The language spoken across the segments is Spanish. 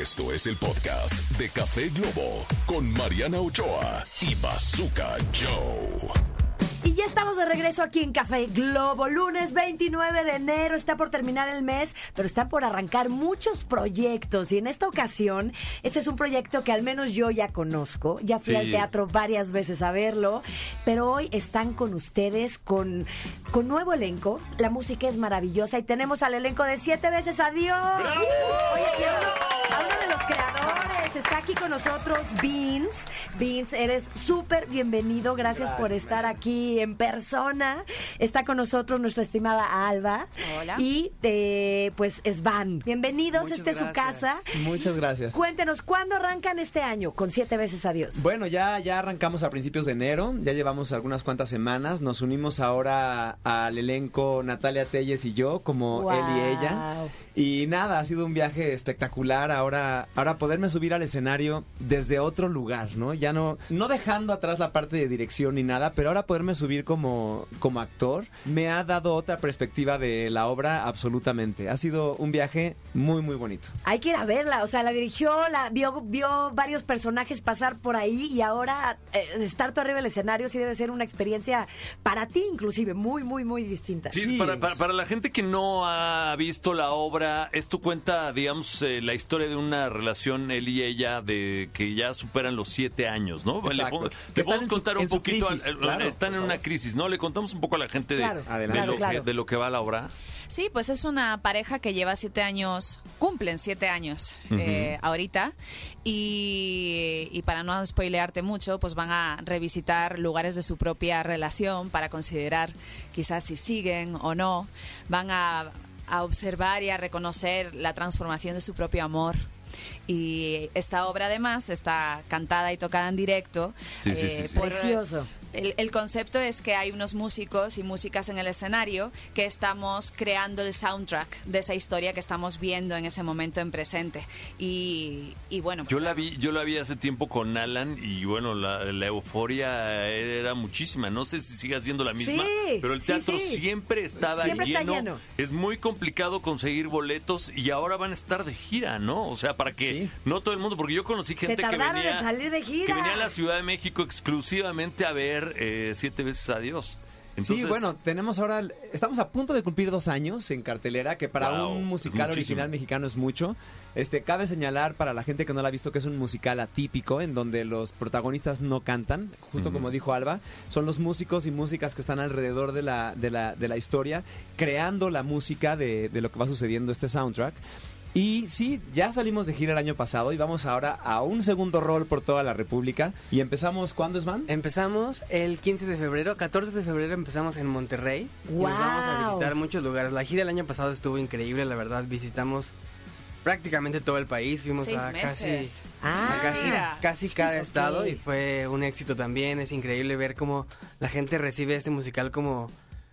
Esto es el podcast de Café Globo con Mariana Ochoa y Bazooka Joe. Y ya estamos de regreso aquí en Café Globo, lunes 29 de enero, está por terminar el mes, pero están por arrancar muchos proyectos y en esta ocasión, este es un proyecto que al menos yo ya conozco, ya fui Sí. al teatro varias veces a verlo, pero hoy están con ustedes con, con nuevo elenco, la música es maravillosa y tenemos al elenco de siete veces adiós. Oye, y a uno, a uno de los creadores, está aquí con nosotros Beans, Beans, eres súper bienvenido, gracias, por estar aquí en persona. Está con nosotros nuestra estimada Alba. Hola. Y eh, pues Svan. Bienvenidos, Muchas esta es su casa. Muchas gracias. Cuéntenos, ¿cuándo arrancan este año con siete veces adiós? Bueno, ya, ya arrancamos a principios de enero, ya llevamos algunas cuantas semanas, nos unimos ahora al elenco Natalia Telles y yo, como él y ella. Y nada, ha sido un viaje espectacular ahora, ahora poderme subir al escenario desde otro lugar, ¿no? Ya no, no dejando atrás la parte de dirección ni nada, pero ahora poderme subir como, como actor me ha dado otra perspectiva de la obra absolutamente. Ha sido un viaje muy, muy bonito. Hay que ir a verla, o sea, la dirigió, la vio, vio varios personajes pasar por ahí y ahora eh, estar tú arriba del escenario sí debe ser una experiencia para ti inclusive muy, muy, muy distinta. Sí, Sí, para, para la gente que no ha visto la obra, esto cuenta, digamos, eh, la historia de una relación él y ella de que ya superan los siete años, ¿no? Exacto. Le, podemos contar un poquito, crisis, al- claro, están en una crisis, ¿no? Le contamos un poco a la gente de, Claro, de, Adelante. lo, claro. Que, de lo que va la obra. Sí, pues es una pareja que lleva siete años, cumplen siete años eh, ahorita. Y, y para no spoilearte mucho, pues van a revisitar lugares de su propia relación para considerar quizás si siguen o no. Van a, a observar y a reconocer la transformación de su propio amor. Y esta obra además está cantada y tocada en directo. Sí, sí, sí, sí. por- Precioso. el, el concepto es que hay unos músicos y músicas en el escenario que estamos creando el soundtrack de esa historia que estamos viendo en ese momento en presente. Y, y bueno, Yo pues, la vi, yo la vi hace tiempo con Alan y bueno, la, la euforia era muchísima. No sé si sigue siendo la misma, Sí, pero el sí, teatro sí. siempre estaba Siempre está lleno. lleno. Es muy complicado conseguir boletos y ahora van a estar de gira, ¿no? O sea, para que Sí. no todo el mundo, porque yo conocí gente que venía en salir de gira. que venía a la Ciudad de México exclusivamente a ver eh, siete veces a Dios. sí, Entonces, bueno, tenemos ahora, estamos a punto de cumplir dos años en cartelera, que para Wow, un musical original mexicano es mucho. Este, cabe señalar para la gente que no la ha visto que es un musical atípico, en donde los protagonistas no cantan, justo como dijo Alba, son los músicos y músicas que están alrededor de la, de la, de la historia, creando la música de, de lo que va sucediendo este soundtrack. Y sí, ya salimos de gira el año pasado y vamos ahora a un segundo rol por toda la República. Y empezamos, ¿cuándo es, Van? Empezamos el 15 de febrero, 14 de febrero empezamos en Monterrey. Y nos vamos a visitar muchos lugares. La gira el año pasado estuvo increíble, la verdad. Visitamos prácticamente todo el país. Fuimos Seis a meses. casi, Ah, a casi, mira. casi Sí, cada estado y fue un éxito también. Es increíble ver cómo la gente recibe este musical como,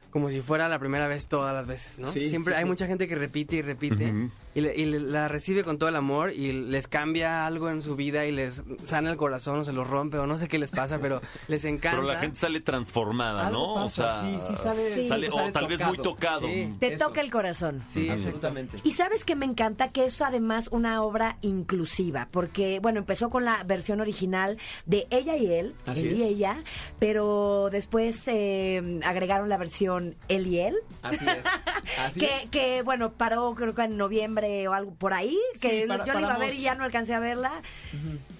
como si fuera la primera vez todas las veces, ¿no? Sí, Siempre sí, hay sí. mucha gente que repite y repite. Y, le- y le- la recibe con todo el amor y les cambia algo en su vida y les sana el corazón o se los rompe o no sé qué les pasa, pero les encanta. pero la gente sale transformada, Algo ¿no? pasa, o sea, sí, sí sale- Sí. sale- sale o tal vez muy tocado. Sí. Te Eso. toca el corazón. Sí, absolutamente. Y sabes que me encanta que es además una obra inclusiva, porque, bueno, empezó con la versión original de ella y él, Así él y es. ella, pero después eh, agregaron la versión él y él, Así es. Así que, es. que, bueno, paró creo que en noviembre o algo por ahí, que Sí, para- yo la iba a ver y ya no alcancé a verla,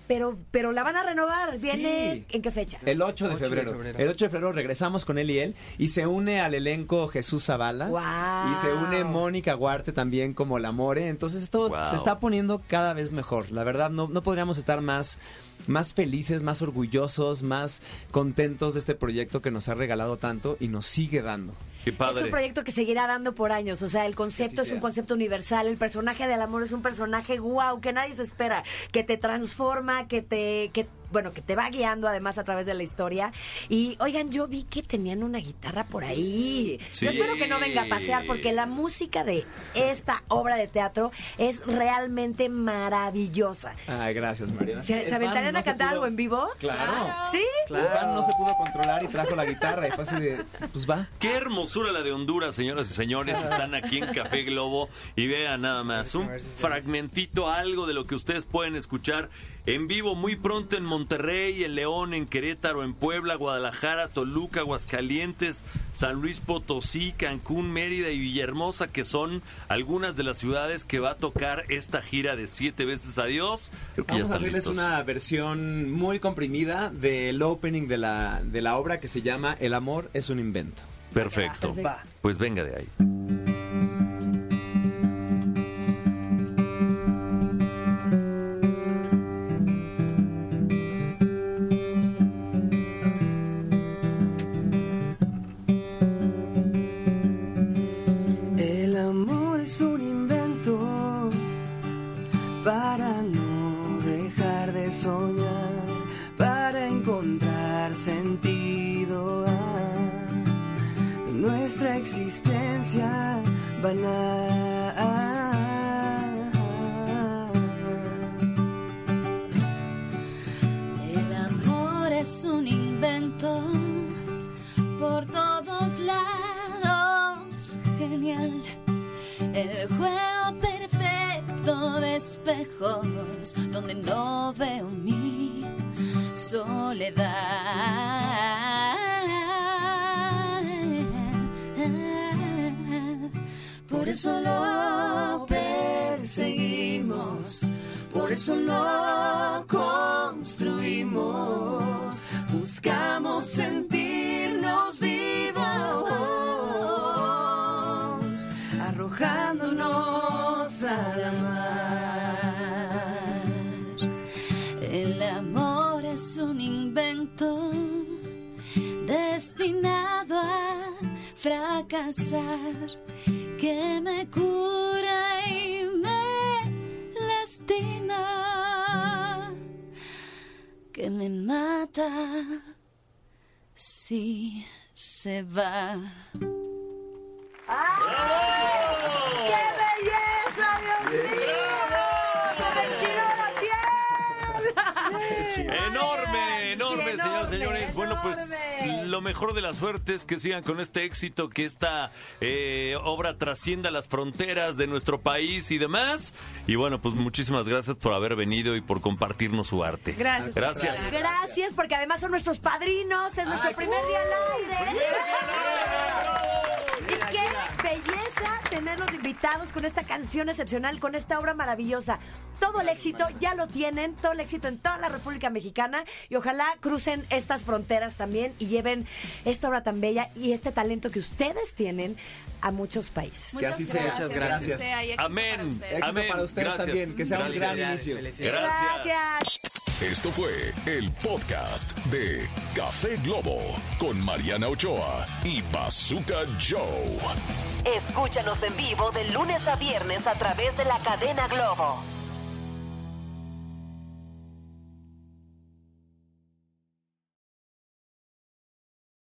pero, pero la van a renovar, ¿viene Sí. en qué fecha? El 8 de 8 de febrero. El 8 de febrero regresamos con él y él y se une al elenco Jesús Zavala. Y se une Mónica Guarte también como la More. Entonces esto se está poniendo cada vez mejor. La verdad, no, no podríamos estar más, más felices, más orgullosos, más contentos de este proyecto que nos ha regalado tanto y nos sigue dando. Qué Es padre. un proyecto que seguirá dando por años, o sea, el concepto es un concepto universal, el personaje del amor es un personaje wow, que nadie se espera, que te transforma, que te que bueno, que te va guiando además a través de la historia. Y oigan, yo vi que tenían una guitarra por ahí. Sí. Yo espero que no venga a pasear porque la música de esta obra de teatro es realmente maravillosa. Ay, gracias, Mariana. ¿Se, aventarían no a cantar pudo- algo en vivo? Claro. ¿Sí? Svan no se pudo controlar y trajo la guitarra y fue así de, pues va. Qué hermosura la de Honduras, señoras y señores. Están aquí en Café Globo y vean nada más un fragmentito, algo de lo que ustedes pueden escuchar en vivo muy pronto en Monterrey, en León, en Querétaro, en Puebla, Guadalajara, Toluca, Aguascalientes, San Luis Potosí, Cancún, Mérida y Villahermosa, que son algunas de las ciudades que va a tocar esta gira de siete veces adiós. Creo que ya Vamos a hacerles listos. una versión muy comprimida del opening de la, de la obra que se llama El amor es un invento. Perfecto. Va. Pues venga de ahí. Para no dejar de soñar, para encontrar sentido a nuestra existencia banal. Veo mi soledad. Por eso lo perseguimos, por eso lo construimos, amor es un invento destinado a fracasar que me cura y me lastima, que me mata si se va. Enorme, señores, enorme. Bueno, pues lo mejor de la suerte es que sigan con este éxito, que esta eh, obra trascienda las fronteras de nuestro país y demás. Y bueno, pues muchísimas gracias por haber venido y por compartirnos su arte. Gracias. Gracias. Gracias, porque además son nuestros padrinos. Es nuestro primer día al aire. Belleza tenerlos invitados con esta canción excepcional, con esta obra maravillosa. Todo el éxito ya lo tienen, todo el éxito en toda la República Mexicana y ojalá crucen estas fronteras también y lleven esta obra tan bella y este talento que ustedes tienen a muchos países. Que así sea. gracias, Muchas que así gracias. sea y éxito Amén. para Amén. para ustedes Gracias. también, que sea un gran inicio. Gracias. Gracias. Esto fue el podcast de Café Globo con Mariana Ochoa y Bazooka Joe. Escúchanos en vivo de lunes a viernes a través de la cadena Globo.